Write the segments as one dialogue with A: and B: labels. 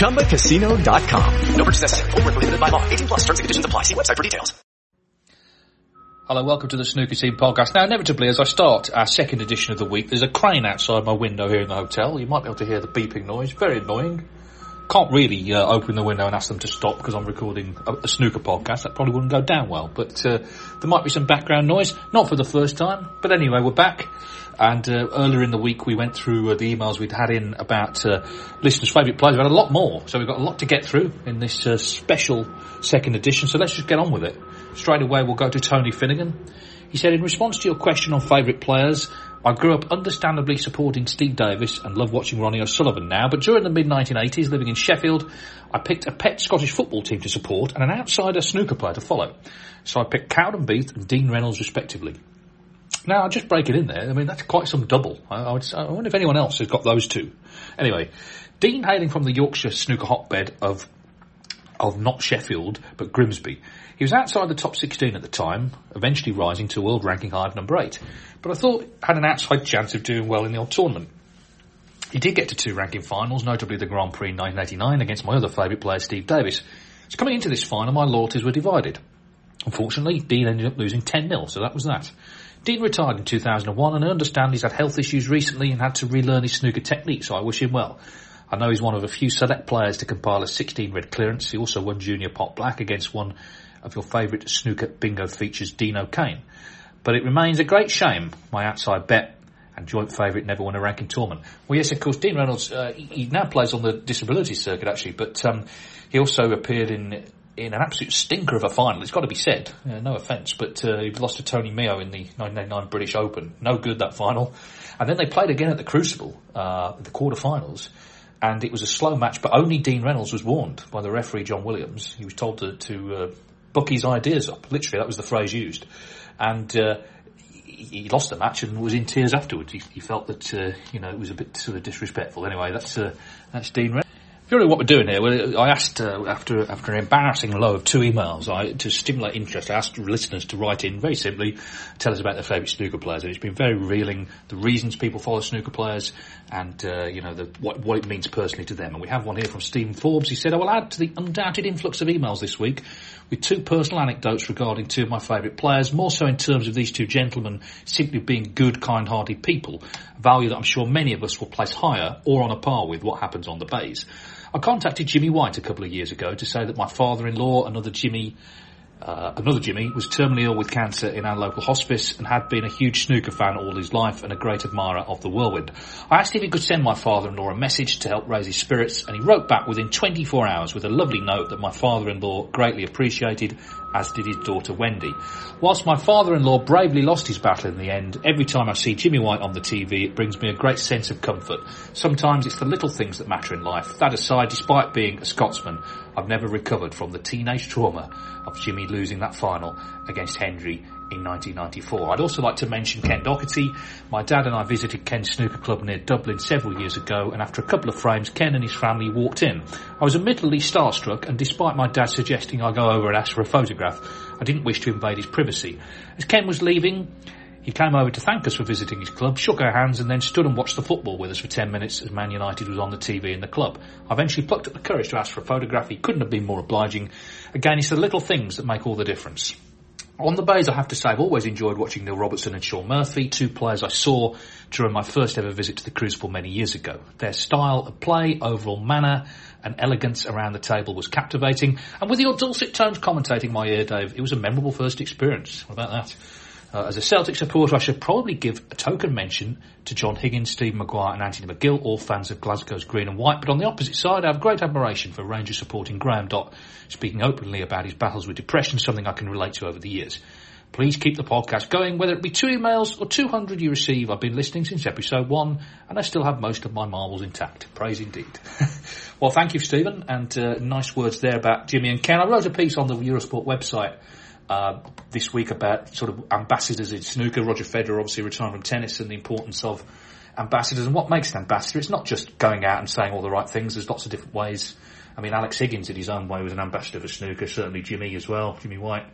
A: ChumbaCasino.com. No purchase necessary. Full prohibited by law. 18 plus terms and conditions apply. See website for details.
B: Hello, welcome to the Snooker Scene podcast. Now, inevitably, as I start our second edition of the week, there's a crane outside my window here in the hotel. You might be able to hear the beeping noise. Very annoying. Can't really uh, open the window and ask them to stop because I'm recording a, a, snooker podcast. That probably wouldn't go down well. But uh, there might be some background noise. Not for the first time. But anyway, we're back. And uh, earlier in the week, we went through uh, the emails we'd had in about uh, listeners' favourite players. We had a lot more, so we've got a lot to get through in this uh, special second edition. So let's just get on with it. Straight away, we'll go to Tony Finnegan. He said, in response to your question on favourite players, I grew up understandably supporting Steve Davis and love watching Ronnie O'Sullivan now, but during the mid 1980s, living in Sheffield, I picked a pet Scottish football team to support and an outsider snooker player to follow. So I picked Cowdenbeath and Dean Reynolds respectively. Now, I'll just break it in there. I mean, that's quite some double. I, I, would, I wonder if anyone else has got those two. Anyway, Dean hailing from the Yorkshire snooker hotbed of of not Sheffield, but Grimsby. He was outside the top 16 at the time, eventually rising to world ranking high of number 8, but I thought had an outside chance of doing well in the old tournament. He did get to two ranking finals, notably the Grand Prix in 1989 against my other favourite player, Steve Davis. So coming into this final, my loyalties were divided. Unfortunately, Dean ended up losing 10-0, so that was that. Dean retired in 2001 and I understand he's had health issues recently and had to relearn his snooker technique, so I wish him well. I know he's one of a few select players to compile a 16 red clearance. He also won Junior Pot Black against one of your favourite snooker bingo features, Dean O'Kane. But it remains a great shame my outside bet and joint favourite never won a ranking tournament. Well, yes, of course, Dean Reynolds, uh, he now plays on the disability circuit actually, but um, he also appeared in in an absolute stinker of a final. It's got to be said. Uh, no offence, but uh, he lost to Tony Meo in the 1989 British Open. No good that final. And then they played again at the Crucible, uh, the quarterfinals, and it was a slow match. But only Dean Reynolds was warned by the referee John Williams. He was told to, to uh, book his ideas up. Literally, that was the phrase used, and. Uh, he lost the match and was in tears afterwards. He, he felt that uh, you know it was a bit sort of disrespectful. Anyway, that's that's Dean Reynolds really what we're doing here, well, I asked uh, after after an embarrassing low of two emails, I, to stimulate interest, I asked listeners to write in very simply, tell us about their favourite snooker players, and it's been very revealing the reasons people follow snooker players, and uh, you know the, what what it means personally to them. And we have one here from Stephen Forbes. He said, "I will add to the undoubted influx of emails this week with two personal anecdotes regarding two of my favourite players, more so in terms of these two gentlemen simply being good, kind-hearted people, a value that I'm sure many of us will place higher or on a par with what happens on the bays." I contacted Jimmy White a couple of years ago to say that my father-in-law, another Jimmy, uh, another Jimmy was terminally ill with cancer in our local hospice and had been a huge snooker fan all his life and a great admirer of the whirlwind. I asked if he could send my father-in-law a message to help raise his spirits and he wrote back within 24 hours with a lovely note that my father-in-law greatly appreciated as did his daughter Wendy. Whilst my father-in-law bravely lost his battle in the end, every time I see Jimmy White on the TV, it brings me a great sense of comfort. Sometimes it's the little things that matter in life. That aside, despite being a Scotsman, I've never recovered from the teenage trauma of Jimmy losing that final against Hendry in 1994. I'd also like to mention Ken Doherty. My dad and I visited Ken's snooker club near Dublin several years ago, and after a couple of frames, Ken and his family walked in. I was admittedly starstruck, and despite my dad suggesting I go over and ask for a photograph, I didn't wish to invade his privacy. As Ken was leaving, he came over to thank us for visiting his club, shook our hands, and then stood and watched the football with us for 10 minutes as Man United was on the TV in the club. I eventually plucked up the courage to ask for a photograph. He couldn't have been more obliging. Again, it's the little things that make all the difference. On the bays, I have to say, I've always enjoyed watching Neil Robertson and Shaun Murphy, two players I saw during my first ever visit to the Crucible many years ago. Their style of play, overall manner, and elegance around the table was captivating, and with your dulcet tones commentating my ear, Dave, it was a memorable first experience. What about that? Uh, as a Celtic supporter, I should probably give a token mention to John Higgins, Steve Maguire and Anthony McGill, all fans of Glasgow's green and white. But on the opposite side, I have great admiration for Rangers supporting Graeme Dott, speaking openly about his battles with depression, something I can relate to over the years. Please keep the podcast going, whether it be two emails or 200 you receive. I've been listening since episode one, and I still have most of my marbles intact. Praise indeed. well, thank you, Stephen, and uh, nice words there about Jimmy and Ken. I wrote a piece on the Eurosport website uh, this week about sort of ambassadors in snooker. Roger Federer obviously retiring from tennis and the importance of ambassadors and what makes an ambassador. It's not just going out and saying all the right things. There's lots of different ways. I mean, Alex Higgins in his own way was an ambassador for snooker. Certainly Jimmy as well, Jimmy White.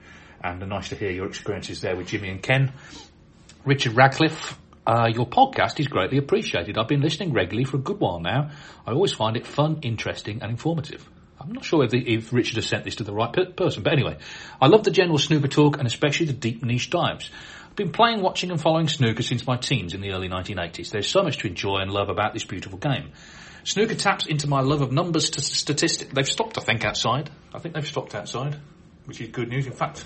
B: And nice to hear your experiences there with Jimmy and Ken. Richard Radcliffe, uh, your podcast is greatly appreciated. I've been listening regularly for a good while now. I always find it fun, interesting and informative. I'm not sure if, the, if Richard has sent this to the right per- person, but anyway, I love the general snooker talk and especially the deep niche dives. I've been playing, watching and following snooker since my teens in the early 1980s. There's so much to enjoy and love about this beautiful game. Snooker taps into my love of numbers to statistics. They've stopped, I think, outside. I think they've stopped outside, which is good news. In fact,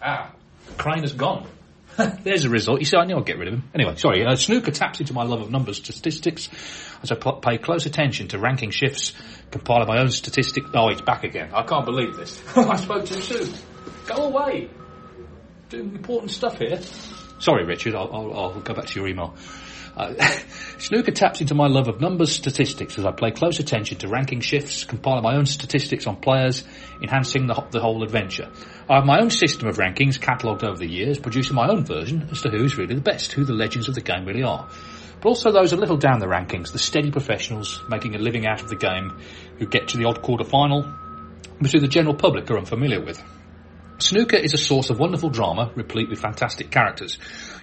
B: ah, the Crane has gone. There's a result. You see, I knew I'd get rid of him. Anyway, sorry. Uh, snooker taps into my love of numbers statistics as I pay close attention to ranking shifts, compile my own statistic. Oh, he's back again. I can't believe this. I spoke too soon. Go away. Doing important stuff here. Sorry, Richard. I'll, I'll, I'll go back to your email. Uh, snooker taps into my love of numbers statistics as I pay close attention to ranking shifts, compile my own statistics on players, enhancing the, the whole adventure. I have my own system of rankings catalogued over the years, producing my own version as to who is really the best, who the legends of the game really are. But also those a little down the rankings, the steady professionals making a living out of the game who get to the odd quarter final, but who the general public are unfamiliar with. Snooker is a source of wonderful drama, replete with fantastic characters.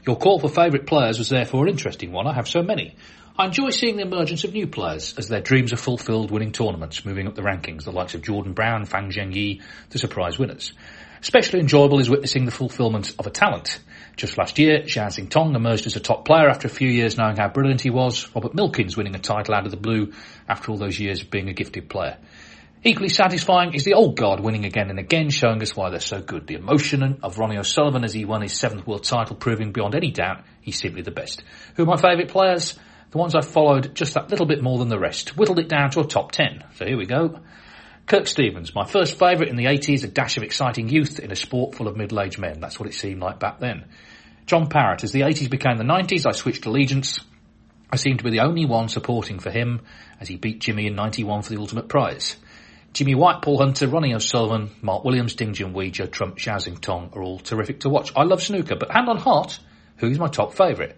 B: Your call for favourite players was therefore an interesting one. I have so many. I enjoy seeing the emergence of new players as their dreams are fulfilled winning tournaments, moving up the rankings, the likes of Jordan Brown, Fan Zhengyi, the surprise winners. Especially enjoyable is witnessing the fulfilment of a talent. Just last year, Xintong emerged as a top player after a few years knowing how brilliant he was. Robert Milkins winning a title out of the blue after all those years of being a gifted player. Equally satisfying is the old guard winning again and again, showing us why they're so good. The emotion of Ronnie O'Sullivan as he won his seventh world title, proving beyond any doubt he's simply the best. Who are my favourite players? The ones I've followed just that little bit more than the rest. Whittled it down to a top ten. So here we go. Kirk Stevens, my first favourite in the 80s, a dash of exciting youth in a sport full of middle-aged men. That's what it seemed like back then. John Parrott, as the 80s became the 90s, I switched allegiance. I seemed to be the only one supporting for him as he beat Jimmy in 91 for the ultimate prize. Jimmy White, Paul Hunter, Ronnie O'Sullivan, Mark Williams, Ding Junhuija, Trump, Zhao Xintong are all terrific to watch. I love snooker, but hand on heart, who's my top favourite?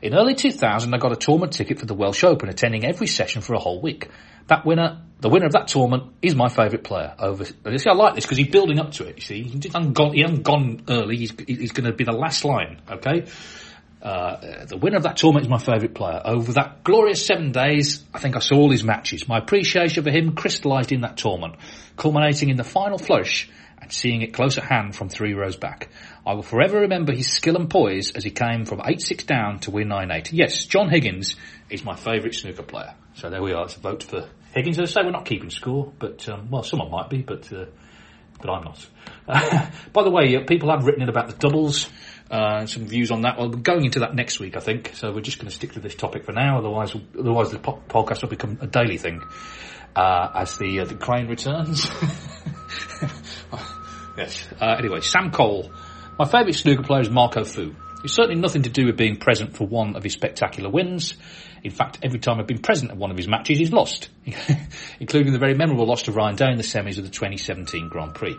B: In early 2000, I got a tournament ticket for the Welsh Open, attending every session for a whole week. That winner, the winner of that tournament, is my favourite player. Over, you see, I like this because he's building up to it. You see, he hasn't gone, he hasn't gone early. He's, he's going to be the last line. Okay. Uh, the winner of that tournament is my favourite player. Over that glorious seven days, I think I saw all his matches. My appreciation for him crystallised in that tournament, culminating in the final flush and seeing it close at hand from three rows back. I will forever remember his skill and poise as he came from 8-6 down to win 9-8. Yes, John Higgins is my favourite snooker player. So there we are. It's a vote for Higgins. As I say, we're not keeping score, but, um, well, someone might be, but, uh, but I'm not. by the way, uh, people have written in about the doubles. Uh, some views on that. Well, we're going into that next week, I think. So we're just going to stick to this topic for now. Otherwise, otherwise the po- podcast will become a daily thing uh, as the uh, the crane returns. yes. Uh, anyway, Sam Cole. My favourite snooker player is Marco Fu. It's certainly nothing to do with being present for one of his spectacular wins. In fact, every time I've been present at one of his matches, he's lost, including the very memorable loss to Ryan Day in the semis of the 2017 Grand Prix.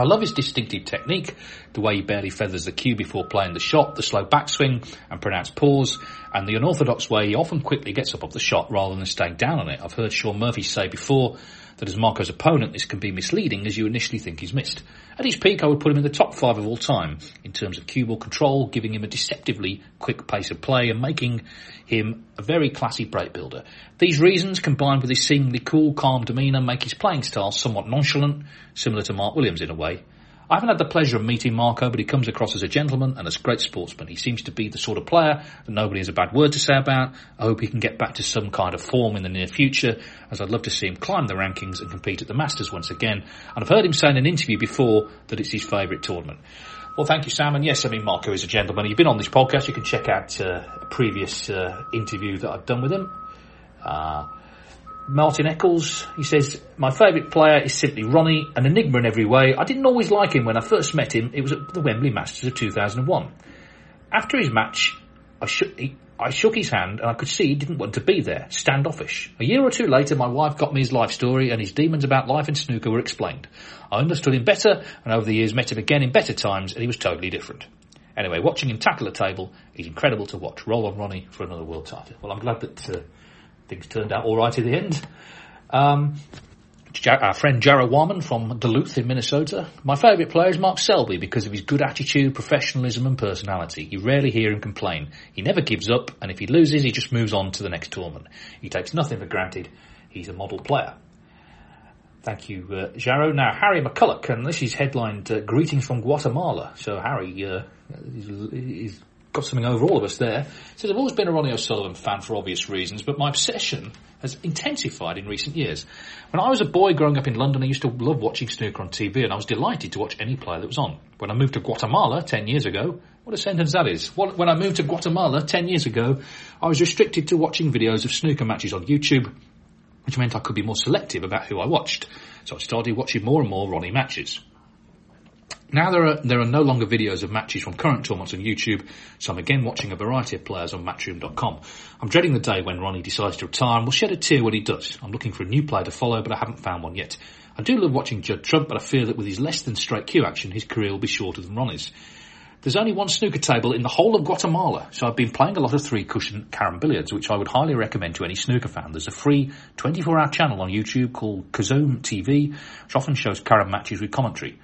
B: I love his distinctive technique, the way he barely feathers the cue before playing the shot, the slow backswing and pronounced pause, and the unorthodox way he often quickly gets up off the shot rather than staying down on it. I've heard Shaun Murphy say before that as Marco's opponent, this can be misleading as you initially think he's missed. At his peak, I would put him in the top five of all time in terms of cue ball control, giving him a deceptively quick pace of play and making him a very classy break builder. These reasons, combined with his seemingly cool, calm demeanour, make his playing style somewhat nonchalant, similar to Mark Williams in a way. I haven't had the pleasure of meeting Marco, but he comes across as a gentleman and a great sportsman. He seems to be the sort of player that nobody has a bad word to say about. I hope he can get back to some kind of form in the near future, as I'd love to see him climb the rankings and compete at the Masters once again. And I've heard him say in an interview before that it's his favourite tournament. Well, thank you, Sam. And yes, I mean, Marco is a gentleman. You've been on this podcast. You can check out uh, a previous uh, interview that I've done with him. Uh, Martin Eccles, he says, My favourite player is simply Ronnie, an enigma in every way. I didn't always like him when I first met him. It was at the Wembley Masters of 2001. After his match, I shook, he, I shook his hand and I could see he didn't want to be there, standoffish. A year or two later, my wife got me his life story and his demons about life in snooker were explained. I understood him better and over the years met him again in better times and he was totally different. Anyway, watching him tackle a table, he's incredible to watch. Roll on Ronnie for another world title. Well, I'm glad that uh, things turned out all right in the end. Um, our friend Jarrah Warman from Duluth in Minnesota. My favourite player is Mark Selby because of his good attitude, professionalism and personality. You rarely hear him complain. He never gives up and if he loses he just moves on to the next tournament. He takes nothing for granted. He's a model player. Thank you, uh, Jarrow. Now, Harry McCulloch, and this is headlined uh, Greetings from Guatemala. So Harry uh, he's got something over all of us there. Says, I've always been a Ronnie O'Sullivan fan for obvious reasons, but my obsession has intensified in recent years. When I was a boy growing up in London, I used to love watching snooker on TV, and I was delighted to watch any player that was on. When I moved to Guatemala 10 years ago, what a sentence that is. When I moved to Guatemala 10 years ago, I was restricted to watching videos of snooker matches on YouTube, which meant I could be more selective about who I watched. So I started watching more and more Ronnie matches. Now there are there are no longer videos of matches from current tournaments on YouTube, so I'm again watching a variety of players on Matchroom.com. I'm dreading the day when Ronnie decides to retire and will shed a tear when he does. I'm looking for a new player to follow, but I haven't found one yet. I do love watching Judd Trump, but I fear that with his less than straight cue action, his career will be shorter than Ronnie's. There's only one snooker table in the whole of Guatemala, so I've been playing a lot of three cushion carom billiards, which I would highly recommend to any snooker fan. There's a free 24 hour channel on YouTube called Kozoom TV, which often shows carom matches with commentary.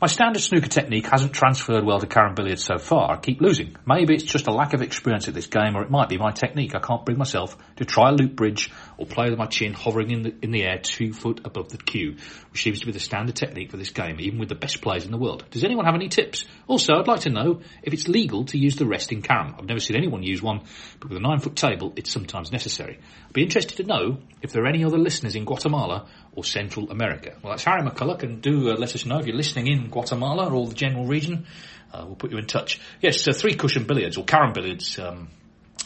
B: My standard snooker technique hasn't transferred well to carom billiards so far. I keep losing. Maybe it's just a lack of experience at this game, or it might be my technique. I can't bring myself to try a loop bridge or play with my chin hovering in the, in the air two foot above the cue, which seems to be the standard technique for this game, even with the best players in the world. Does anyone have any tips? Also, I'd like to know if it's legal to use the resting carom. I've never seen anyone use one, but with a nine foot table, it's sometimes necessary. I'd be interested to know if there are any other listeners in Guatemala or Central America. Well, that's Harry McCulloch, and do uh, let us know if you're listening in Guatemala or the general region. Uh, we'll put you in touch. Yes, uh, three cushion billiards or carom billiards um,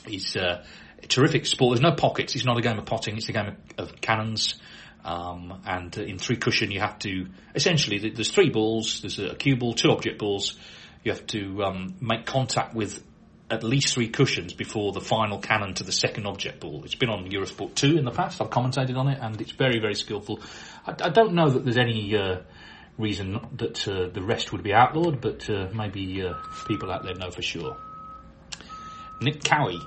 B: is uh, terrific sport. There's no pockets. It's not a game of potting. It's a game of, of cannons. Um, and in three cushion, you have to essentially there's three balls. There's a cue ball, two object balls. You have to um, make contact with at least three cushions before the final cannon to the second object ball. It's been on Eurosport 2 in the past. I've commentated on it and it's very, very skillful. I, I don't know that there's any uh, reason that uh, the rest would be outlawed, but uh, maybe uh, people out there know for sure. Nick Cowie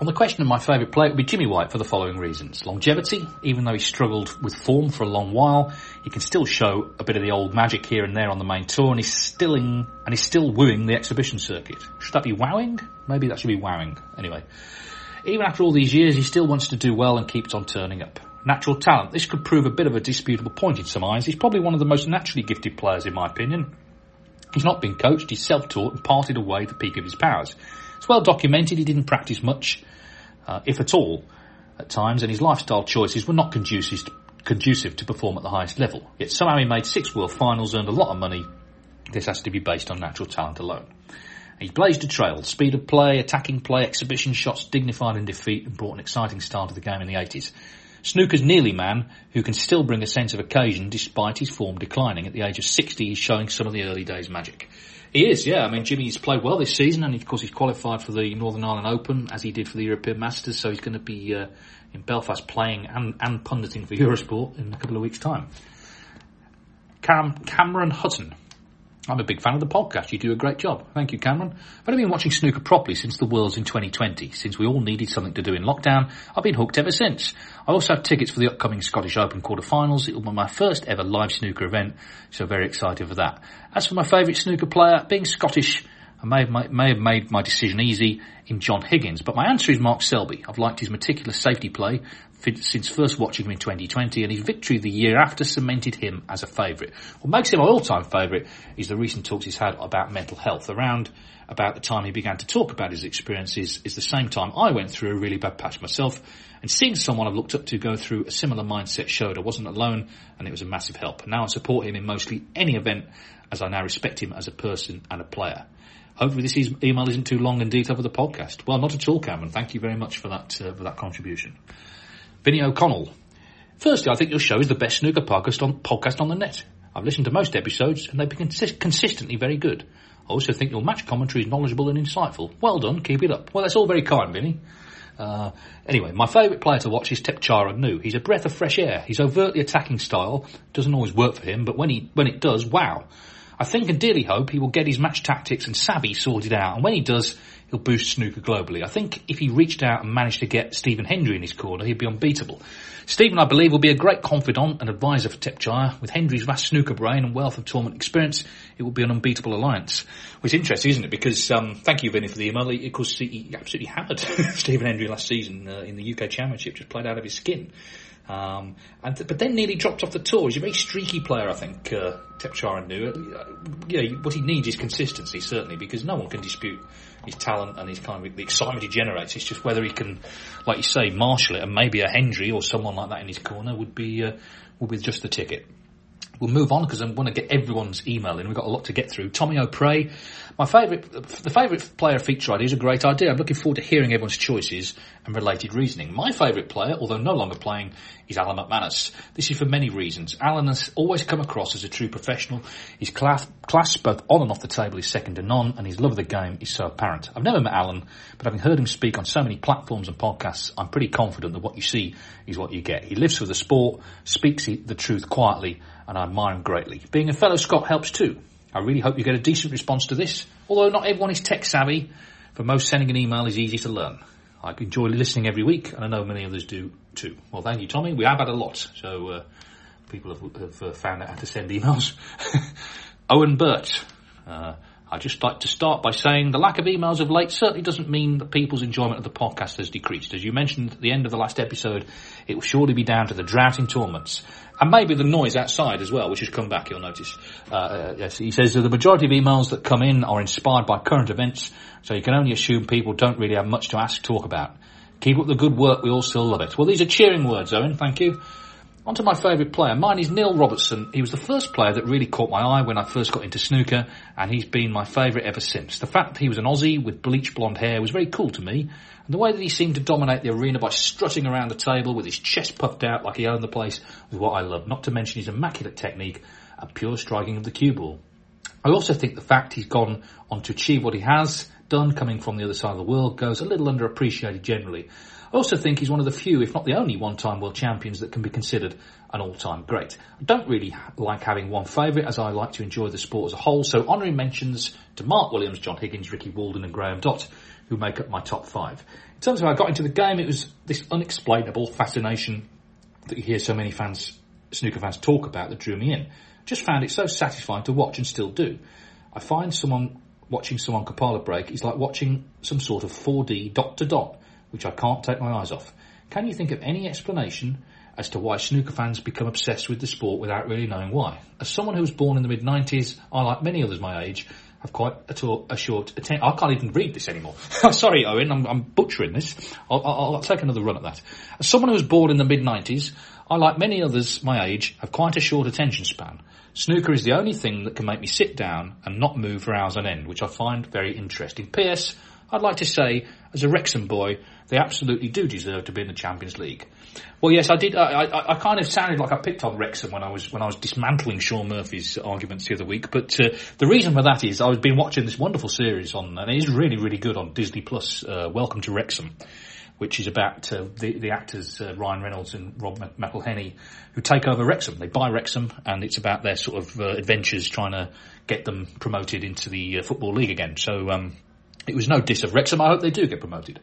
B: on the question of my favourite player, it would be Jimmy White for the following reasons. Longevity, even though he struggled with form for a long while, he can still show a bit of the old magic here and there on the main tour, and he's still in, and he's still wooing the exhibition circuit. Should that be wowing? Maybe that should be wowing. Anyway, even after all these years, he still wants to do well and keeps on turning up. Natural talent. This could prove a bit of a disputable point in some eyes. He's probably one of the most naturally gifted players, in my opinion. He's not been coached, he's self-taught and parted away the peak of his powers. It's well documented he didn't practice much, uh, if at all, at times, and his lifestyle choices were not conducive to, conducive to perform at the highest level. Yet somehow he made six world finals, earned a lot of money. This has to be based on natural talent alone. He blazed a trail, speed of play, attacking play, exhibition shots, dignified in defeat, and brought an exciting start to the game in the 80s. Snooker's nearly man, who can still bring a sense of occasion despite his form declining. At the age of 60, he's showing some of the early days magic. He is, yeah. I mean, Jimmy's played well this season, and of course he's qualified for the Northern Ireland Open as he did for the European Masters. So he's going to be uh, in Belfast playing and, and punditing for Eurosport in a couple of weeks' time. Cam- Cameron Hutton. I'm a big fan of the podcast. You do a great job. Thank you, Cameron. I've only been watching snooker properly since the Worlds in 2020. Since we all needed something to do in lockdown, I've been hooked ever since. I also have tickets for the upcoming Scottish Open quarterfinals. It will be my first ever live snooker event, so very excited for that. As for my favourite snooker player, being Scottish, I may have, may have made my decision easy in John Higgins, but my answer is Mark Selby. I've liked his meticulous safety play since first watching him in 2020, and his victory the year after cemented him as a favourite. What makes him my all-time favourite is the recent talks he's had about mental health. Around about the time he began to talk about his experiences is the same time I went through a really bad patch myself, and seeing someone I've looked up to go through a similar mindset showed I wasn't alone, and it was a massive help. Now I support him in mostly any event, as I now respect him as a person and a player. Hopefully this email isn't too long and detailed for the podcast. Well, not at all, Cameron. Thank you very much for that uh, for that contribution. Vinny O'Connell. Firstly, I think your show is the best snooker podcast on, the net. I've listened to most episodes and they've been consist- consistently very good. I also think your match commentary is knowledgeable and insightful. Well done, keep it up. Well, that's all very kind, Vinny. Uh, anyway, my favourite player to watch is Thepchaiya Un-Nooh. He's a breath of fresh air. His overtly attacking style doesn't always work for him, but when he when it does, wow. I think and dearly hope he will get his match tactics and savvy sorted out, and when he does, he'll boost snooker globally. I think if he reached out and managed to get Stephen Hendry in his corner, he'd be unbeatable. Stephen, I believe, will be a great confidant and advisor for Thepchaiya. With Hendry's vast snooker brain and wealth of tournament experience, it will be an unbeatable alliance. Which is interesting, isn't it? Because, um, thank you, Vinny, for the email. He, of course, he absolutely hammered Stephen Hendry last season uh, in the UK Championship, just played out of his skin. Um, and th- but then nearly dropped off the tour. He's a very streaky player, I think. Uh, Thepchaiya Un-Nooh. Uh, yeah, what he needs is consistency, certainly, because no one can dispute his talent and his kind of the excitement he generates. It's just whether he can, like you say, marshal it, and maybe a Hendry or someone like that in his corner would be uh, would be just the ticket. We'll move on because I want to get everyone's email in. We've got a lot to get through. Tommy O'Prey, my favourite, the favourite player feature idea is a great idea. I'm looking forward to hearing everyone's choices and related reasoning. My favourite player, although no longer playing, is Alan McManus. This is for many reasons. Alan has always come across as a true professional. His class, class both on and off the table is second to none, and his love of the game is so apparent. I've never met Alan, but having heard him speak on so many platforms and podcasts, I'm pretty confident that what you see is what you get. He lives for the sport, speaks the truth quietly, and I admire him greatly. Being a fellow Scot helps too. I really hope you get a decent response to this. Although not everyone is tech savvy, for most sending an email is easy to learn. I enjoy listening every week, and I know many others do too. Well, thank you, Tommy. We have had a lot, so uh, people have, have uh, found out how to send emails. Owen Burt. Uh, I'd just like to start by saying the lack of emails of late certainly doesn't mean that people's enjoyment of the podcast has decreased. As you mentioned at the end of the last episode, it will surely be down to the drought in tournaments. And maybe the noise outside as well, which has come back, you'll notice. Uh, uh, yes, he says that the majority of emails that come in are inspired by current events, so you can only assume people don't really have much to ask, talk about. Keep up the good work, we all still love it. Well, these are cheering words, Owen, thank you. On to my favourite player. Mine is Neil Robertson. He was the first player that really caught my eye when I first got into snooker, and he's been my favourite ever since. The fact that he was an Aussie with bleach blonde hair was very cool to me, and the way that he seemed to dominate the arena by strutting around the table with his chest puffed out like he owned the place was what I loved, not to mention his immaculate technique and pure striking of the cue ball. I also think the fact he's gone on to achieve what he has done coming from the other side of the world goes a little underappreciated generally. I also think he's one of the few, if not the only one-time world champions that can be considered an all-time great. I don't really like having one favourite as I like to enjoy the sport as a whole, so honorary mentions to Mark Williams, John Higgins, Ricky Walden and Graeme Dott, who make up my top five. In terms of how I got into the game, it was this unexplainable fascination that you hear so many fans, snooker fans talk about that drew me in. Just found it so satisfying to watch and still do. I find someone watching someone Kapala break is like watching some sort of 4D dot to dot which I can't take my eyes off. Can you think of any explanation as to why snooker fans become obsessed with the sport without really knowing why? As someone who was born in the mid 90s, I, like many others my age, have quite a, a short attention. I can't even read this anymore. Sorry, Owen, I'm, I'm butchering this. I'll, I'll, I'll, take another run at that. As someone who was born in the mid 90s, I, like many others my age, have quite a short attention span. Snooker is the only thing that can make me sit down and not move for hours on end, which I find very interesting. P.S. I'd like to say, as a Wrexham boy, they absolutely do deserve to be in the Champions League. Well, yes, I did. I, I, I kind of sounded like I picked on Wrexham when I was when I was dismantling Shaun Murphy's arguments the other week. But uh, the reason for that is I've been watching this wonderful series on, and it is really, really good on Disney Plus. Uh, Welcome to Wrexham which is about uh, the, the actors uh, Ryan Reynolds and Rob McElhenney who take over Wrexham. They buy Wrexham, and it's about their sort of uh, adventures trying to get them promoted into the uh, football league again. So um, it was no diss of Wrexham. I hope they do get promoted.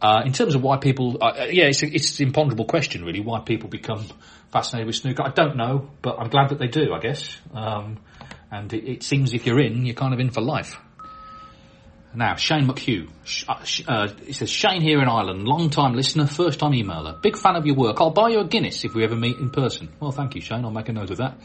B: Uh, in terms of why people, uh, yeah, it's, a, it's an imponderable question really. Why people become fascinated with snooker, I don't know, but I'm glad that they do. I guess, um, and it, it seems if you're in, you're kind of in for life. Now, Shane McHugh. Uh, uh, he says, Shane here in Ireland, long time listener, first time emailer. Big fan of your work. I'll buy you a Guinness if we ever meet in person. Well, thank you, Shane. I'll make a note of that.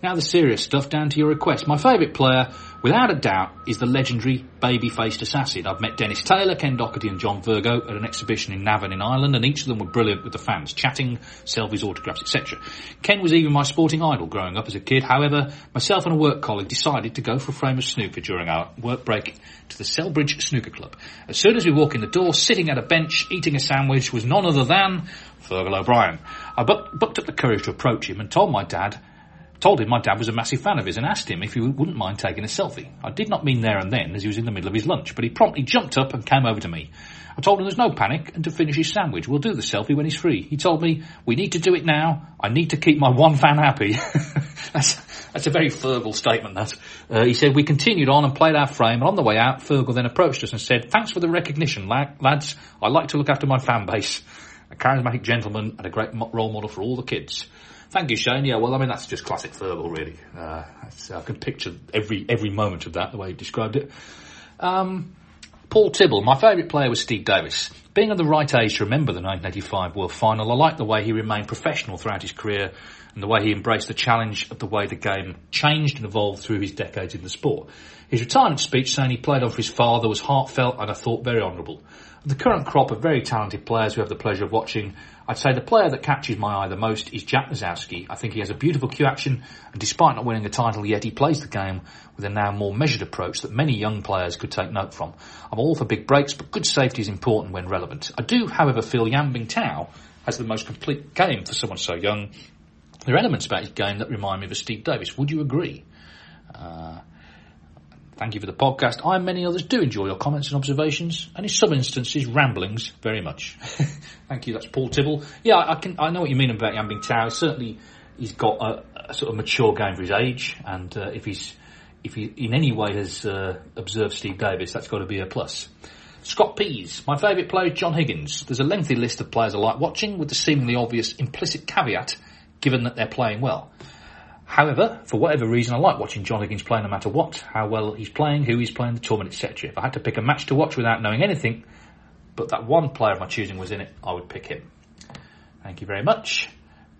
B: Now the serious stuff down to your request. My favourite player, without a doubt, is the legendary baby-faced assassin. I've met Dennis Taylor, Ken Doherty and John Virgo at an exhibition in Navan in Ireland and each of them were brilliant with the fans, chatting, selfies, autographs, etc. Ken was even my sporting idol growing up as a kid. However, myself and a work colleague decided to go for a frame of snooker during our work break to the Celbridge Snooker Club. As soon as we walk in the door, sitting at a bench, eating a sandwich was none other than Fergal O'Brien. I booked up the courage to approach him and told my dad Told him my dad was a massive fan of his and asked him if he wouldn't mind taking a selfie. I did not mean there and then, as he was in the middle of his lunch, but he promptly jumped up and came over to me. I told him there's no panic and to finish his sandwich. We'll do the selfie when he's free. He told me, we need to do it now. I need to keep my one fan happy. that's, that's a very Fergal statement, that. Uh, he said, we continued on and played our frame, and on the way out, Fergal then approached us and said, thanks for the recognition, lads. I like to look after my fan base. A charismatic gentleman and a great role model for all the kids. Thank you, Shane. Yeah, well, I mean, that's just classic Fergal, really. Uh, I can picture every every moment of that, the way you described it. Um, Paul Tibble, my favourite player was Steve Davis. Being of the right age to remember the 1985 World Final, I like the way he remained professional throughout his career and the way he embraced the challenge of the way the game changed and evolved through his decades in the sport. His retirement speech saying he played off his father was heartfelt and I thought very honourable. The current crop of very talented players we have the pleasure of watching I'd say the player that catches my eye the most is Jack Lisowski. I think he has a beautiful cue action, and despite not winning a title yet, he plays the game with a now more measured approach that many young players could take note from. I'm all for big breaks, but good safety is important when relevant. I do, however, feel Yan Bingtao has the most complete game for someone so young. There are elements about his game that remind me of a Steve Davis. Would you agree? Uh, Thank you for the podcast. I and many others do enjoy your comments and observations, and in some instances, ramblings very much. Thank you. That's Paul Tibble. Yeah, I can. I know what you mean about Yan Bingtao. Certainly, he's got a, a, sort of mature game for his age, and uh, if he's if he in any way has uh, observed Steve Davis, that's got to be a plus. Scott Pease, my favourite player is John Higgins. There's a lengthy list of players I like watching, with the seemingly obvious implicit caveat, given that they're playing well. However, for whatever reason, I like watching John Higgins play no matter what, how well he's playing, who he's playing, the tournament, etc. If I had to pick a match to watch without knowing anything, but that one player of my choosing was in it, I would pick him. Thank you very much.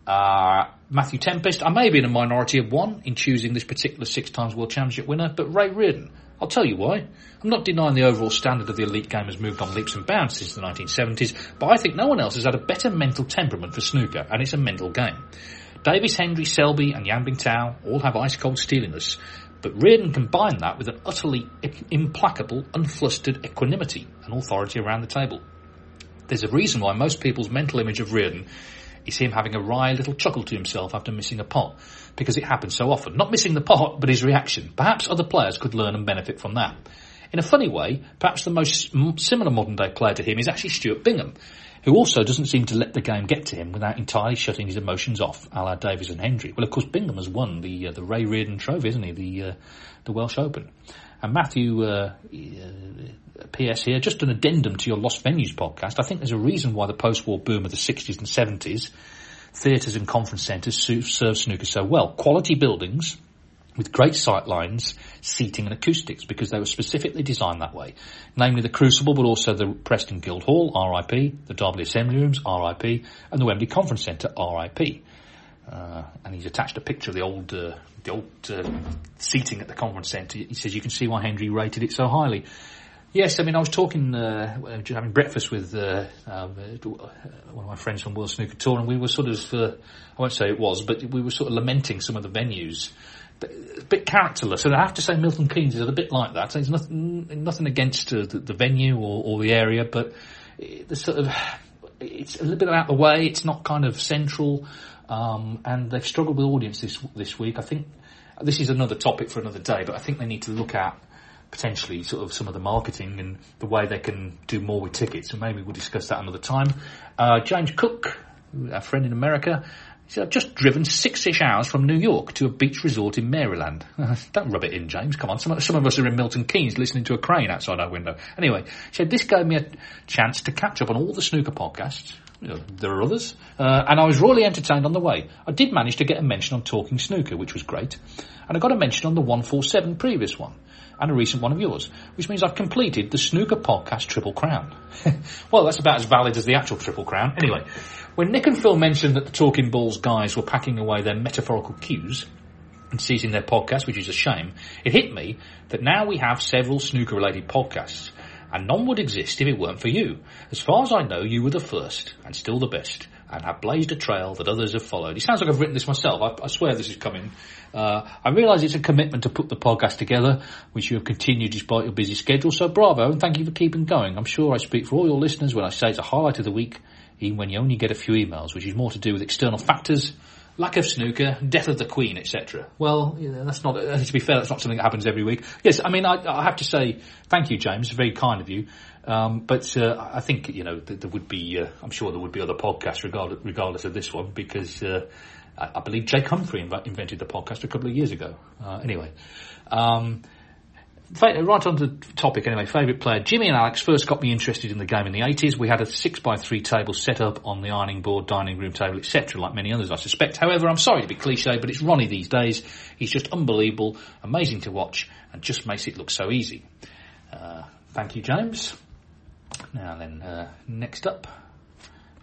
B: Uh, Matthew Tempest, I may be in a minority of one in choosing this particular six times World Championship winner, but Ray Reardon. I'll tell you why. I'm not denying the overall standard of the elite game has moved on leaps and bounds since the 1970s, but I think no one else has had a better mental temperament for snooker, and it's a mental game. Davis, Hendry, Selby and Yan Bingtao all have ice-cold steeliness, but Reardon combined that with an utterly implacable, unflustered equanimity and authority around the table. There's a reason why most people's mental image of Reardon is him having a wry little chuckle to himself after missing a pot, because it happens so often. Not missing the pot, but his reaction. Perhaps other players could learn and benefit from that. In a funny way, perhaps the most similar modern day player to him is actually Stuart Bingham, who also doesn't seem to let the game get to him without entirely shutting his emotions off, a la Davis and Hendry. Well, of course, Bingham has won the uh, the Ray Reardon Trophy, isn't he? The uh, the Welsh Open. And Matthew, uh, uh PS here, just an addendum to your Lost Venues podcast. I think there's a reason why the post-war boom of the 60s and 70s, theatres and conference centres served snooker so well. Quality buildings, with great sight lines, seating and acoustics because they were specifically designed that way. Namely the Crucible but also the Preston Guildhall, RIP, the Derby Assembly Rooms, RIP, and the Wembley Conference Centre, RIP. Uh, and he's attached a picture of the old, uh, the old uh, seating at the conference centre. He says you can see why Hendry rated it so highly. Yes, I mean I was talking, uh, having breakfast with uh, um, uh, one of my friends from World Snooker Tour, and we were sort of, I won't say it was, but we were sort of lamenting some of the venues a bit characterless. And I have to say, Milton Keynes is a bit like that. There's nothing, nothing against uh, the, the, venue or, or, the area, but the sort of it's a little bit out of the way. It's not kind of central, um, and they've struggled with audience this this week. I think this is another topic for another day, but I think they need to look at potentially sort of some of the marketing and the way they can do more with tickets. So maybe we'll discuss that another time. Uh, James Cook, our friend in America, said, I've just driven six-ish hours from New York to a beach resort in Maryland. Don't rub it in, James. Come on. Some, some of us are in Milton Keynes listening to a crane outside our window. Anyway, he said, this gave me a chance to catch up on all the snooker podcasts. You know, there are others. Uh, and I was royally entertained on the way. I did manage to get a mention on Talking Snooker, which was great. And I got a mention on the 147 previous one and a recent one of yours, which means I've completed the Snooker Podcast Triple Crown. well, that's about as valid as the actual Triple Crown. Anyway, when Nick and Phil mentioned that the Talking Balls guys were packing away their metaphorical cues and ceasing their podcast, which is a shame, it hit me that now we have several snooker related podcasts, and none would exist if it weren't for you. As far as I know, you were the first, and still the best and have blazed a trail that others have followed. It sounds like I've written this myself. I, I swear this is coming. Uh, I realise it's a commitment to put the podcast together, which you have continued despite your busy schedule. So bravo and thank you for keeping going. I'm sure I speak for all your listeners when I say it's a highlight of the week, when you only get a few emails, which is more to do with external factors lack of snooker, death of the queen, etc. Well, you know, that's not, to be fair, that's not something that happens every week. Yes, I mean, I, I have to say thank you, James. Very kind of you. Um, but uh, I think you know there would be. Uh, I'm sure there would be other podcasts regardless, regardless of this one because uh, I, I, believe Jake Humphrey invented the podcast a couple of years ago. Uh, anyway, um, right on the topic anyway. Favourite player Jimmy and Alex first got me interested in the game in the 80s. We had a six by three table set up on the ironing board, dining room table, etc. Like many others, I suspect. However, I'm sorry to be cliche, but it's Ronnie these days. He's just unbelievable, amazing to watch, and just makes it look so easy. Uh, thank you, James. Now then, uh, next up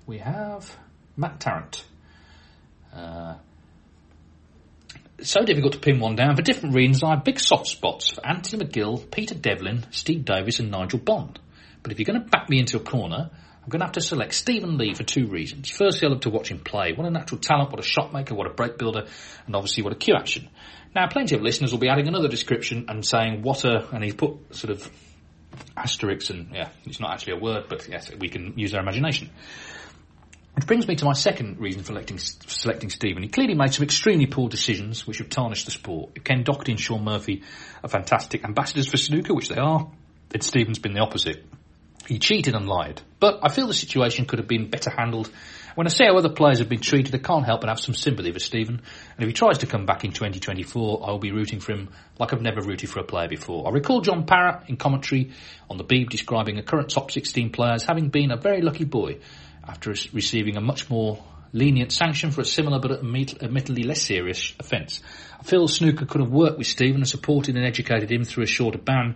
B: we have Matt Tarrant. Uh, so difficult to pin one down for different reasons. I have big soft spots for Anthony McGill, Peter Devlin, Steve Davis, and Nigel Bond. But if you're going to back me into a corner, I'm going to have to select Stephen Lee for two reasons. Firstly, I love to watch him play. What a natural talent, what a shot maker, what a break builder, and obviously what a cue action. Now, plenty of listeners will be adding another description and saying what a, and he's put sort of asterisks and yeah, it's not actually a word, but yes, we can use our imagination. Which brings me to my second reason for selecting, selecting Stephen. He clearly made some extremely poor decisions which have tarnished the sport. Ken Doherty and Shaun Murphy are fantastic ambassadors for snooker, which they are. Ed Stevens been the opposite. He cheated and lied. But I feel the situation could have been better handled when I see how other players have been treated, I can't help but have some sympathy for Stephen. And if he tries to come back in 2024, I'll be rooting for him like I've never rooted for a player before. I recall John Parrott in commentary on the Beeb describing a current top 16 player as having been a very lucky boy after receiving a much more lenient sanction for a similar but admittedly less serious offence. I feel snooker could have worked with Stephen and supported and educated him through a shorter ban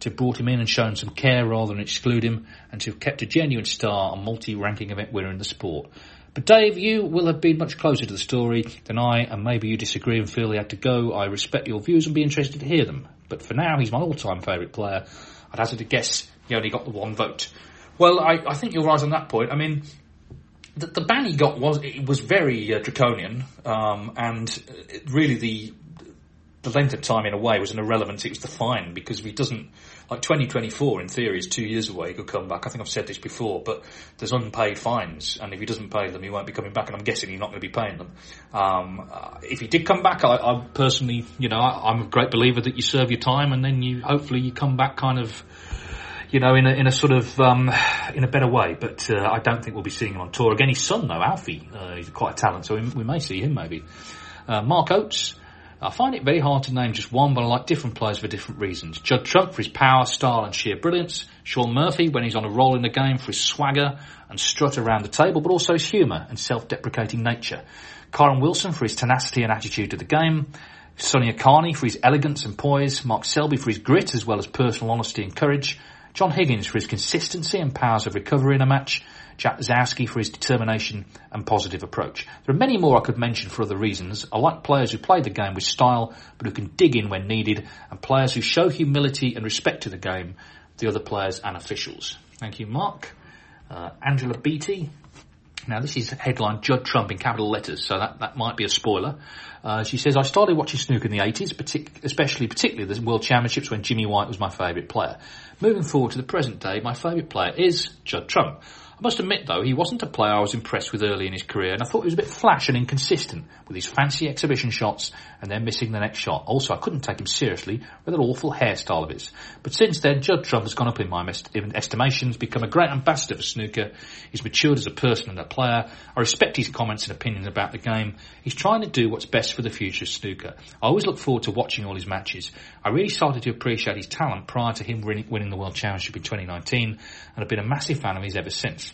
B: to have brought him in and shown some care rather than exclude him, and to have kept a genuine star and multi-ranking event winner in the sport. But Dave, you will have been much closer to the story than I, and maybe you disagree and feel he had to go. I respect your views and be interested to hear them. But for now, he's my all-time favourite player. I'd hazard a guess he only got the one vote. Well, I, I think you're right on that point. I mean, the, the ban he got was it was very uh, draconian, um, and really the the length of time in a way was an irrelevance. It was the fine because if he doesn't, like 2024 in theory is two years away, he could come back. I think I've said this before, but there's unpaid fines and if he doesn't pay them, he won't be coming back and I'm guessing he's not going to be paying them. Um, uh, if he did come back, I, I personally, you know, I, am a great believer that you serve your time and then you, hopefully you come back kind of, you know, in a, in a sort of, um, in a better way. But, uh, I don't think we'll be seeing him on tour again. His son though, Alfie, uh, he's quite a talent, so we, we may see him maybe. Uh, Mark Oates, I find it very hard to name just one, but I like different players for different reasons. Judd Trump for his power, style and sheer brilliance. Shaun Murphy when he's on a roll in the game for his swagger and strut around the table, but also his humour and self-deprecating nature. Kyren Wilson for his tenacity and attitude to the game. Sunny Akani for his elegance and poise. Mark Selby for his grit as well as personal honesty and courage. John Higgins for his consistency and powers of recovery in a match. Jack Lisowski for his determination and positive approach. There are many more I could mention for other reasons. I like players who play the game with style, but who can dig in when needed, and players who show humility and respect to the game, the other players and officials. Thank you, Mark. Uh, Angela Beattie. Now, this is headline Judd Trump in capital letters, so that, that might be a spoiler. Uh, she says, I started watching snooker in the 80s, partic- especially particularly the World Championships when Jimmy White was my favourite player. Moving forward to the present day, my favourite player is Judd Trump. I must admit, though, he wasn't a player I was impressed with early in his career, and I thought he was a bit flash and inconsistent with his fancy exhibition shots and then missing the next shot. Also, I couldn't take him seriously with that awful hairstyle of his. But since then, Judd Trump has gone up in my estimations, become a great ambassador for snooker. He's matured as a person and a player. I respect his comments and opinions about the game. He's trying to do what's best for the future of snooker. I always look forward to watching all his matches. I really started to appreciate his talent prior to him winning the World Championship in 2019, and I've been a massive fan of his ever since.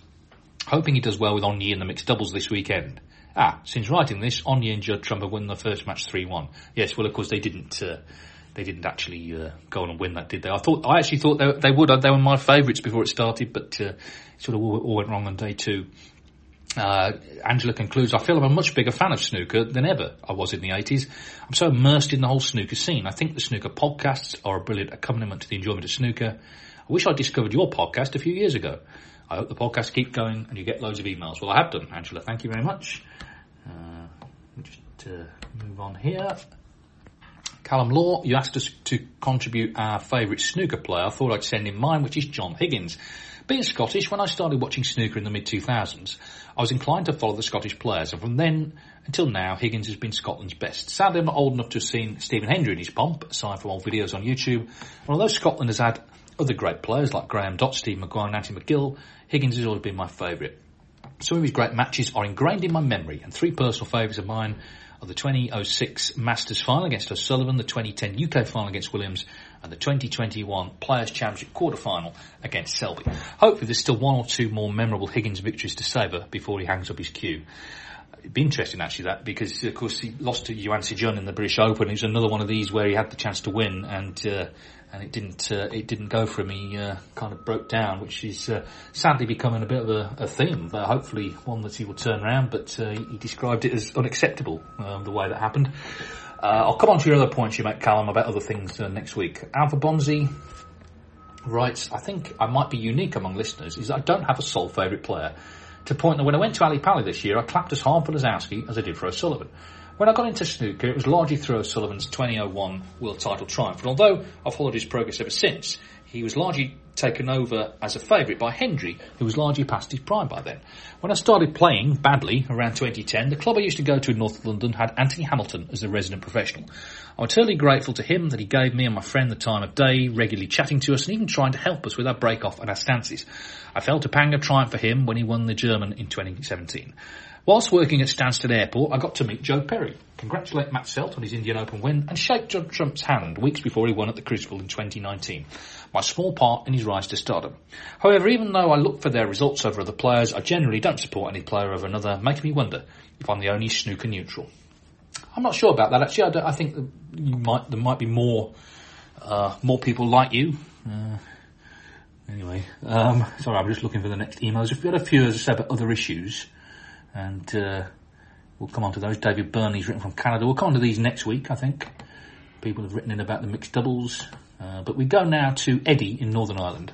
B: Hoping he does well with On-yee in the mixed doubles this weekend. Ah, since writing this, On-yee and Judd Trump have won the first match 3-1. Yes, well of course they didn't, uh, they didn't actually uh, go on and win that, did they? I thought, I actually thought they, they would. They were my favourites before it started, but uh, sort of all, all, went wrong on day two. Uh, Angela concludes, I feel I'm a much bigger fan of snooker than ever I was in the 80s. I'm so immersed in the whole snooker scene. I think the snooker podcasts are a brilliant accompaniment to the enjoyment of snooker. I wish I discovered your podcast a few years ago. I hope the podcast keep going and you get loads of emails. Well, I have done, Angela. Thank you very much. Uh, just uh, move on here. Callum Law, you asked us to contribute our favourite snooker player. I thought I'd send in mine, which is John Higgins. Being Scottish, when I started watching snooker in the mid 2000s, I was inclined to follow the Scottish players, and from then until now, Higgins has been Scotland's best. Sadly, I'm not old enough to have seen Stephen Hendry in his pomp, aside from old videos on YouTube. And although Scotland has had other great players like Graeme Dott, Steve Maguire, and Anthony McGill, Higgins has always been my favourite. Some of his great matches are ingrained in my memory, and three personal favourites of mine are the 2006 Masters final against O'Sullivan, the 2010 UK final against Williams, and the 2021 Players' Championship quarter final against Selby. Hopefully there's still one or two more memorable Higgins victories to savour before he hangs up his cue. It'd be interesting actually that because of course he lost to Yuan Jun in the British Open. It was another one of these where he had the chance to win and uh, and it didn't uh, it didn't go for him. He uh, kind of broke down, which is uh, sadly becoming a bit of a, a theme. But hopefully one that he will turn around. But uh, he described it as unacceptable um, the way that happened. Uh, I'll come on to your other points you make, Callum, about other things uh, next week. Alpha Bonzi writes, I think I might be unique among listeners, is I don't have a sole favourite player. To point that when I went to Ali Pali this year, I clapped as hard for Lisowski as I did for O'Sullivan. When I got into snooker, it was largely through O'Sullivan's 2001 world title triumph. And although I've followed his progress ever since, he was largely taken over as a favourite by Hendry, who was largely past his prime by then. When I started playing badly around 2010, the club I used to go to in North London had Anthony Hamilton as the resident professional. I'm eternally grateful to him that he gave me and my friend the time of day, regularly chatting to us and even trying to help us with our break-off and our stances. I felt a pang of triumph for him when he won the German in 2017. Whilst working at Stansted Airport, I got to meet Joe Perry, congratulate Matt Selt on his Indian Open win, and shake Judd Trump's hand weeks before he won at the Crucible in 2019. My small part in his rise to stardom. However, even though I look for their results over other players, I generally don't support any player over another, making me wonder if I'm the only snooker neutral. I'm not sure about that actually. I, I think might there might be more uh, more people like you. Uh, anyway, um, sorry, I'm just looking for the next emails. If We've got a few, as I said, about other issues and uh, we'll come on to those. David Burney's written from Canada. We'll come on to these next week, I think. People have written in about the mixed doubles. Uh, but we go now to Eddie in Northern Ireland.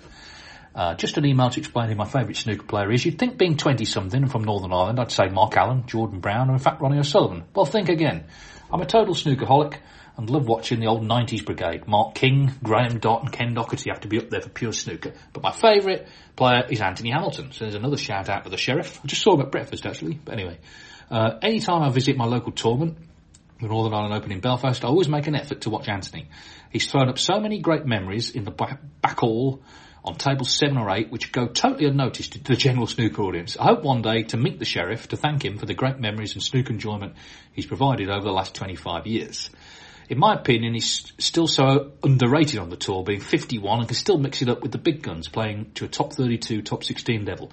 B: Uh, just an email to explain who my favourite snooker player is. You'd think being 20 something and from Northern Ireland, I'd say Mark Allen, Jordan Brown, or in fact Ronnie O'Sullivan. Well, think again. I'm a total snookerholic and love watching the old 90s brigade. Mark King, Graeme Dott and Ken Doherty have to be up there for pure snooker. But my favourite player is Anthony Hamilton. So there's another shout out to the Sheriff. I just saw him at breakfast actually. But anyway, uh, anytime I visit my local tournament, the Northern Ireland Open in Belfast, I always make an effort to watch Anthony. He's thrown up so many great memories in the back, hall on tables seven or eight, which go totally unnoticed to the general snooker audience. I hope one day to meet the sheriff to thank him for the great memories and snooker enjoyment he's provided over the last 25 years in my opinion, he's still so underrated on the tour, being 51 and can still mix it up with the big guns, playing to a top 32, top 16 level.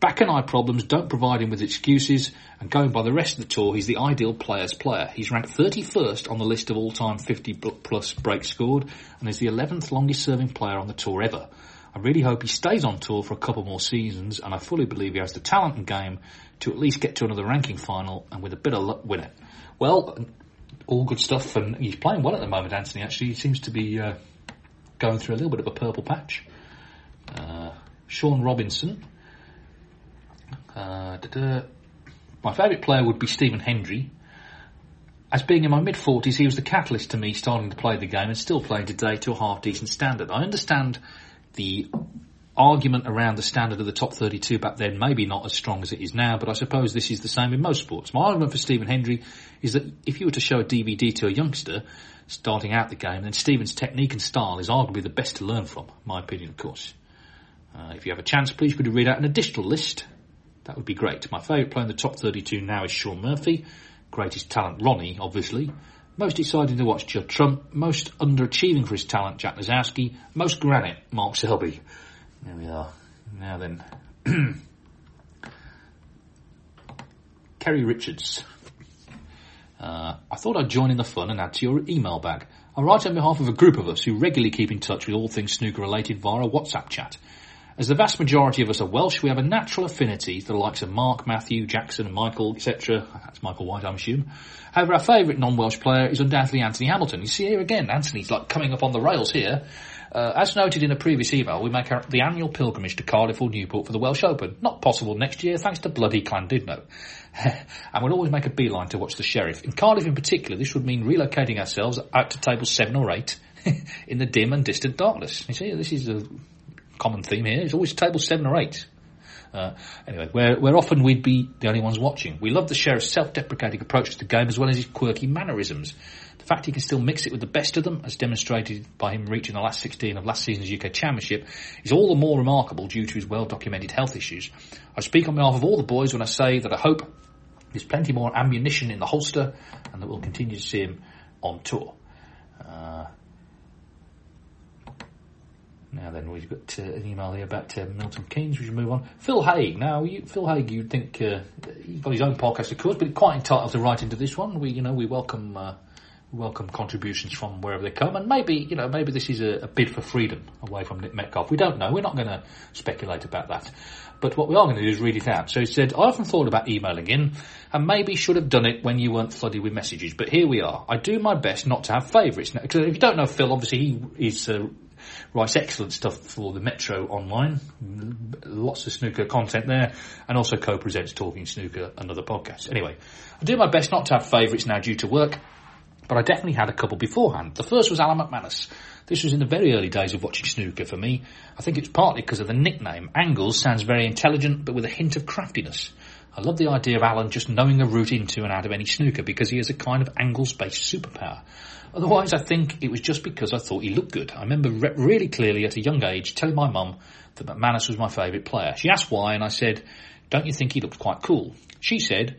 B: Back and eye problems don't provide him with excuses, and going by the rest of the tour, he's the ideal player's player. He's ranked 31st on the list of all-time 50 plus breaks scored, and is the 11th longest serving player on the tour ever. I really hope he stays on tour for a couple more seasons, and I fully believe he has the talent and game to at least get to another ranking final, and with a bit of luck win it. Well, all good stuff, and he's playing well at the moment. Anthony actually he seems to be uh, going through a little bit of a purple patch. Uh, Sean Robinson Uh. My favourite player would be Stephen Hendry. As being in my mid 40s, he was the catalyst to me starting to play the game and still playing today to a half decent standard. I understand the argument around the standard of the top 32 back then maybe not as strong as it is now, but I suppose this is the same in most sports. My argument for Stephen Hendry is that if you were to show a DVD to a youngster starting out the game, then Stephen's technique and style is arguably the best to learn from, my opinion of course. Uh, if you have a chance, please could you read out an additional list? That would be great. My favourite player in the top 32 now is Shaun Murphy. Greatest talent, Ronnie, obviously. Most exciting to watch, Judd Trump. Most underachieving for his talent, Jack Lisowski. Most granite, Mark Selby. There we are. Now then. Kerry Richards. Uh, I thought I'd join in the fun and add to your email bag. I write on behalf of a group of us who regularly keep in touch with all things snooker related via a WhatsApp chat. As the vast majority of us are Welsh, we have a natural affinity to the likes of Mark, Matthew, Jackson, and Michael, etc. That's Michael White, I'm assuming. However, our favourite non-Welsh player is undoubtedly Anthony Hamilton. You see here again, Anthony's like coming up on the rails here. Uh, as noted in a previous email, we make our, the annual pilgrimage to Cardiff or Newport for the Welsh Open. Not possible next year, thanks to bloody Llandudno. and we'll always make a beeline to watch the Sheriff. In Cardiff in particular, this would mean relocating ourselves out to table seven or eight in the dim and distant darkness. You see, this is a common theme here, is always table seven or eight. Uh, anyway, where, where often we'd be the only ones watching. We love the sheriff's self-deprecating approach to the game as well as his quirky mannerisms. The fact he can still mix it with the best of them, as demonstrated by him reaching the last 16 of last season's UK Championship, is all the more remarkable due to his well-documented health issues. I speak on behalf of all the boys when I say that I hope there's plenty more ammunition in the holster and that we'll continue to see him on tour. Uh, now then, we've got uh, an email here about uh, Milton Keynes. We should move on. Phil Haigh. Now, you, Phil Haigh, you'd think uh, he's got his own podcast, of course, but quite entitled to write into this one. We, you know, we welcome uh, welcome contributions from wherever they come, and maybe you know maybe this is a, a bid for freedom away from Nick Metcalfe. We don't know. We're not going to speculate about that. But what we are going to do is read it out. So he said, I often thought about emailing in and maybe should have done it when you weren't flooded with messages, but here we are. I do my best not to have favourites. Now, if you don't know Phil, obviously he is uh, writes excellent stuff for the Metro online. Lots of snooker content there, and also co-presents Talking Snooker, another podcast. Anyway, I do my best not to have favourites now due to work, but I definitely had a couple beforehand. The first was Alan McManus. This was in the very early days of watching snooker for me. I think it's partly because of the nickname. Angles sounds very intelligent, but with a hint of craftiness. I love the idea of Alan just knowing a route into and out of any snooker because he has a kind of angles-based superpower. Otherwise, I think it was just because I thought he looked good. I remember re- really clearly at a young age telling my mum that McManus was my favourite player. She asked why, and I said, don't you think he looked quite cool? She said,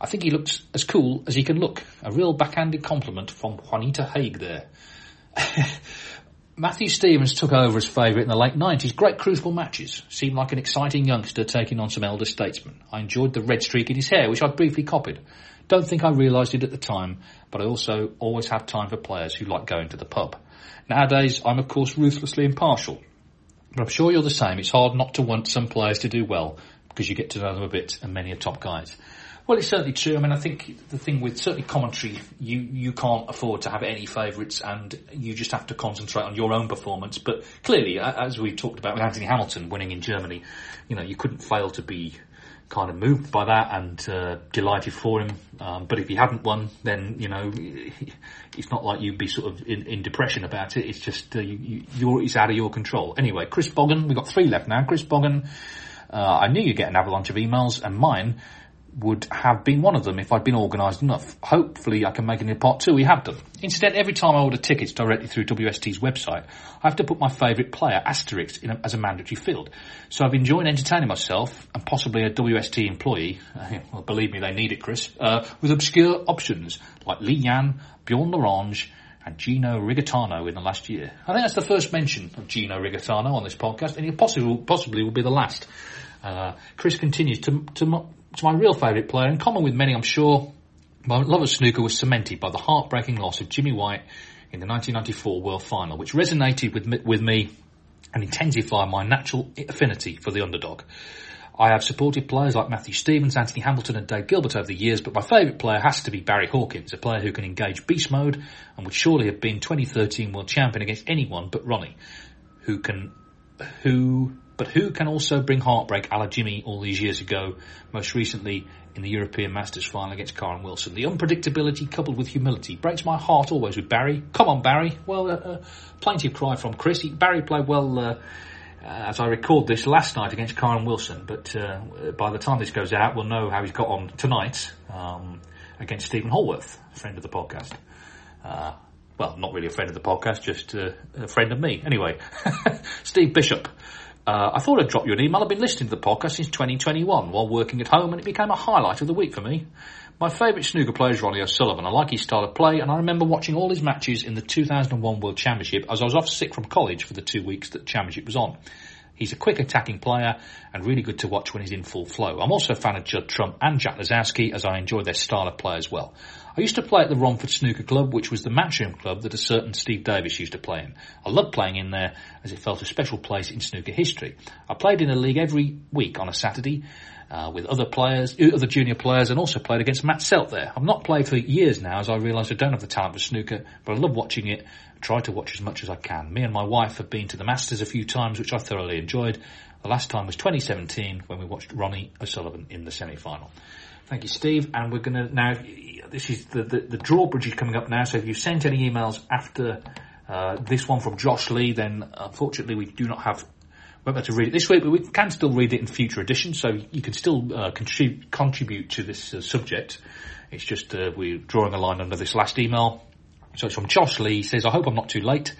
B: I think he looks as cool as he can look. A real backhanded compliment from Juanita Haigh there. Matthew Stevens took over as favourite in the late 90s. Great crucible matches. Seemed like an exciting youngster taking on some elder statesmen. I enjoyed the red streak in his hair, which I briefly copied. Don't think I realised it at the time, but I also always have time for players who like going to the pub. Nowadays, I'm of course ruthlessly impartial. But I'm sure you're the same. It's hard not to want some players to do well because you get to know them a bit and many are top guys. Well, it's certainly true. I mean, I think the thing with certainly commentary, you, you can't afford to have any favourites and you just have to concentrate on your own performance. But clearly, as we've talked about with Anthony Hamilton winning in Germany, you know, you couldn't fail to be kind of moved by that and uh, delighted for him. Um, but if he hadn't won, then you know it's not like you'd be sort of in, in depression about it. It's just uh, you, it's out of your control. Anyway, Chris Bogan, we've got three left now. Chris Bogan, uh, I knew you'd get an avalanche of emails, and mine would have been one of them if I'd been organised enough. Hopefully I can make it in part two. We have done. Instead, every time I order tickets directly through WST's website, I have to put my favourite player, asterisk, a, as a mandatory field. So I've enjoyed entertaining myself and possibly a WST employee, well, believe me, they need it, Chris, uh, with obscure options like Li Yan, Bjorn Larange, and Gino Rigatano in the last year. I think that's the first mention of Gino Rigatano on this podcast, and it possibly, possibly will be the last. Uh, Chris continues to, to to my real favourite player, in common with many I'm sure, my love of snooker was cemented by the heartbreaking loss of Jimmy White in the 1994 World Final, which resonated with me, with me and intensified my natural affinity for the underdog. I have supported players like Matthew Stevens, Anthony Hamilton and Dave Gilbert over the years, but my favourite player has to be Barry Hawkins, a player who can engage beast mode and would surely have been 2013 world champion against anyone but Ronnie, who can, who but who can also bring heartbreak a la Jimmy all these years ago, most recently in the European Masters final against Kyren Wilson. The unpredictability coupled with humility breaks my heart always with Barry. Come on, Barry. Well, uh, uh, of cry from Chris. He, Barry played well, uh, as I record this, last night against Kyren Wilson, but uh, by the time this goes out, we'll know how he's got on tonight um, against Stephen Hallworth, friend of the podcast. Uh, well, not really a friend of the podcast, just uh, a friend of me. Anyway, Steve Bishop. Uh, I thought I'd drop you an email. I've been listening to the podcast since 2021 while working at home, and it became a highlight of the week for me. My favourite snooker player is Ronnie O'Sullivan. I like his style of play, and I remember watching all his matches in the 2001 World Championship as I was off sick from college for the two weeks that the championship was on. He's a quick attacking player and really good to watch when he's in full flow. I'm also a fan of Judd Trump and Jack Lisowski as I enjoy their style of play as well. I used to play at the Romford Snooker Club, which was the matchroom club that a certain Steve Davis used to play in. I loved playing in there as it felt a special place in snooker history. I played in the league every week on a Saturday uh, with other players, uh, other junior players, and also played against Matt Selt there. I've not played for years now as I realise I don't have the talent for snooker, but I love watching it. I try to watch as much as I can. Me and my wife have been to the Masters a few times, which I thoroughly enjoyed. The last time was 2017 when we watched Ronnie O'Sullivan in the semi-final. Thank you, Steve. And we're going to now. This is the, the the drawbridge is coming up now. So if you've sent any emails after uh, this one from Josh Lee, then unfortunately we do not have won't able to read it this week, but we can still read it in future editions, so you can still uh, contrib- contribute to this uh, subject. It's just uh, we're drawing a line under this last email. So it's from Josh Lee. He says, I hope I'm not too late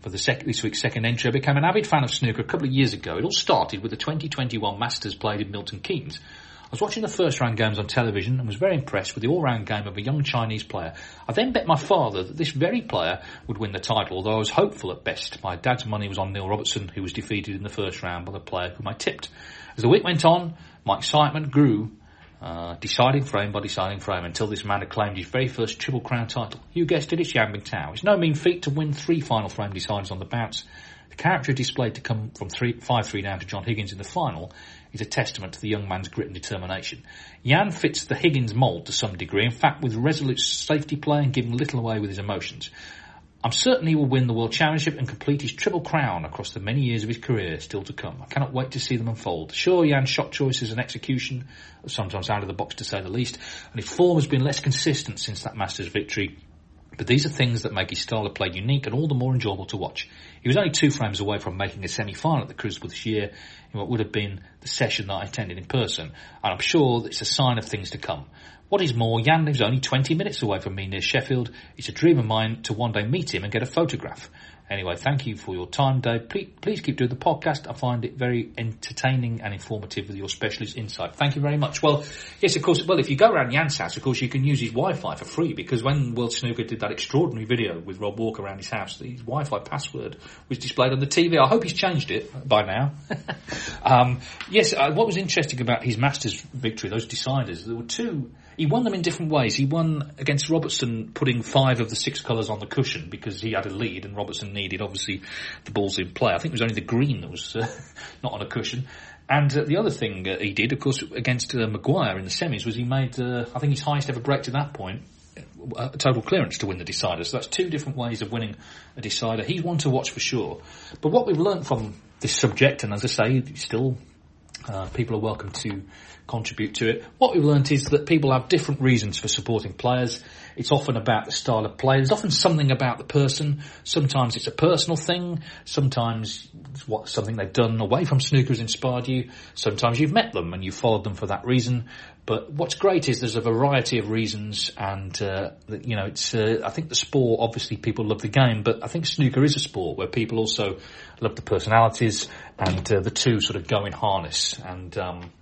B: for the sec- this week's second entry. I became an avid fan of snooker a couple of years ago. It all started with the 2021 Masters played in Milton Keynes. I was watching the first round games on television and was very impressed with the all-round game of a young Chinese player. I then bet my father that this very player would win the title, although I was hopeful at best. My dad's money was on Neil Robertson, who was defeated in the first round by the player whom I tipped. As the week went on, my excitement grew, uh, deciding frame by deciding frame, until this man had claimed his very first Triple Crown title. You guessed it, it's Yan Bingtao. It's no mean feat to win three final frame deciders on the bounce. The character displayed to come from 5-3 down to John Higgins in the final is a testament to the young man's grit and determination. Yan fits the Higgins mould to some degree, in fact with resolute safety play and giving little away with his emotions. I'm certain he will win the World Championship and complete his triple crown across the many years of his career still to come. I cannot wait to see them unfold. Sure, Yan's shot choices and execution are sometimes out of the box to say the least, and his form has been less consistent since that Masters victory but these are things that make his style of play unique and all the more enjoyable to watch. He was only two frames away from making a semi-final at the Crucible this year in what would have been the session that I attended in person, and I'm sure it's a sign of things to come. What is more, Yan lives only 20 minutes away from me near Sheffield. It's a dream of mine to one day meet him and get a photograph. Anyway, thank you for your time, Dave. Please, please, keep doing the podcast. I find it very entertaining and informative with your specialist insight. Thank you very much. Well, yes, of course. Well, if you go around Yan's house, of course, you can use his Wi-Fi for free because when World Snooker did that extraordinary video with Rob Walker around his house, his Wi-Fi password was displayed on the TV. I hope he's changed it by now. um, yes, uh, what was interesting about his Masters victory, those deciders, there were two he won them in different ways. He won against Robertson, putting five of the six colours on the cushion because he had a lead, and Robertson needed obviously the balls in play. I think it was only the green that was uh, not on a cushion. And uh, the other thing uh, he did, of course, against uh, Maguire in the semis was he made, uh, I think, his highest ever break to that point, uh, a total clearance to win the decider. So that's two different ways of winning a decider. He's one to watch for sure. But what we've learned from this subject, and as I say, still uh, people are welcome to contribute to it. What we've learnt is that people have different reasons for supporting players. It's often about the style of play. There's often something about the person. Sometimes it's a personal thing. Sometimes what something they've done away from snooker has inspired you. Sometimes you've met them and you followed them for that reason. But what's great is there's a variety of reasons, and uh, you know, it's. Uh, I think the sport. Obviously, people love the game, but I think snooker is a sport where people also love the personalities, and uh, the two sort of go in harness. And um,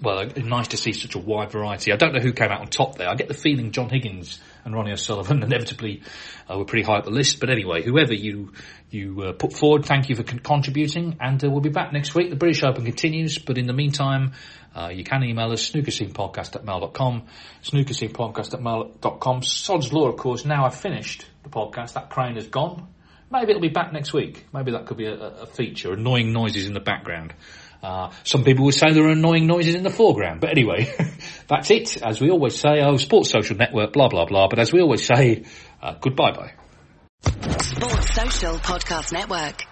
B: well, nice to see such a wide variety. I don't know who came out on top there. I get the feeling John Higgins and Ronnie O'Sullivan inevitably uh, were pretty high up the list. But anyway, whoever you you uh, put forward, thank you for con- contributing, and uh, we'll be back next week. The British Open continues, but in the meantime, uh, you can email us snookerscenepodcast at mail.com, snookerscenepodcast at mail.com. Sod's Law, of course, now I've finished the podcast, that crane is gone. Maybe it'll be back next week. Maybe that could be a, a feature, annoying noises in the background. Uh, some people would say there are annoying noises in the foreground, but anyway, that's it. As we always say, oh, Sports Social Network, blah, blah, blah. But as we always say, uh, goodbye bye.
C: Sports Social Podcast Network.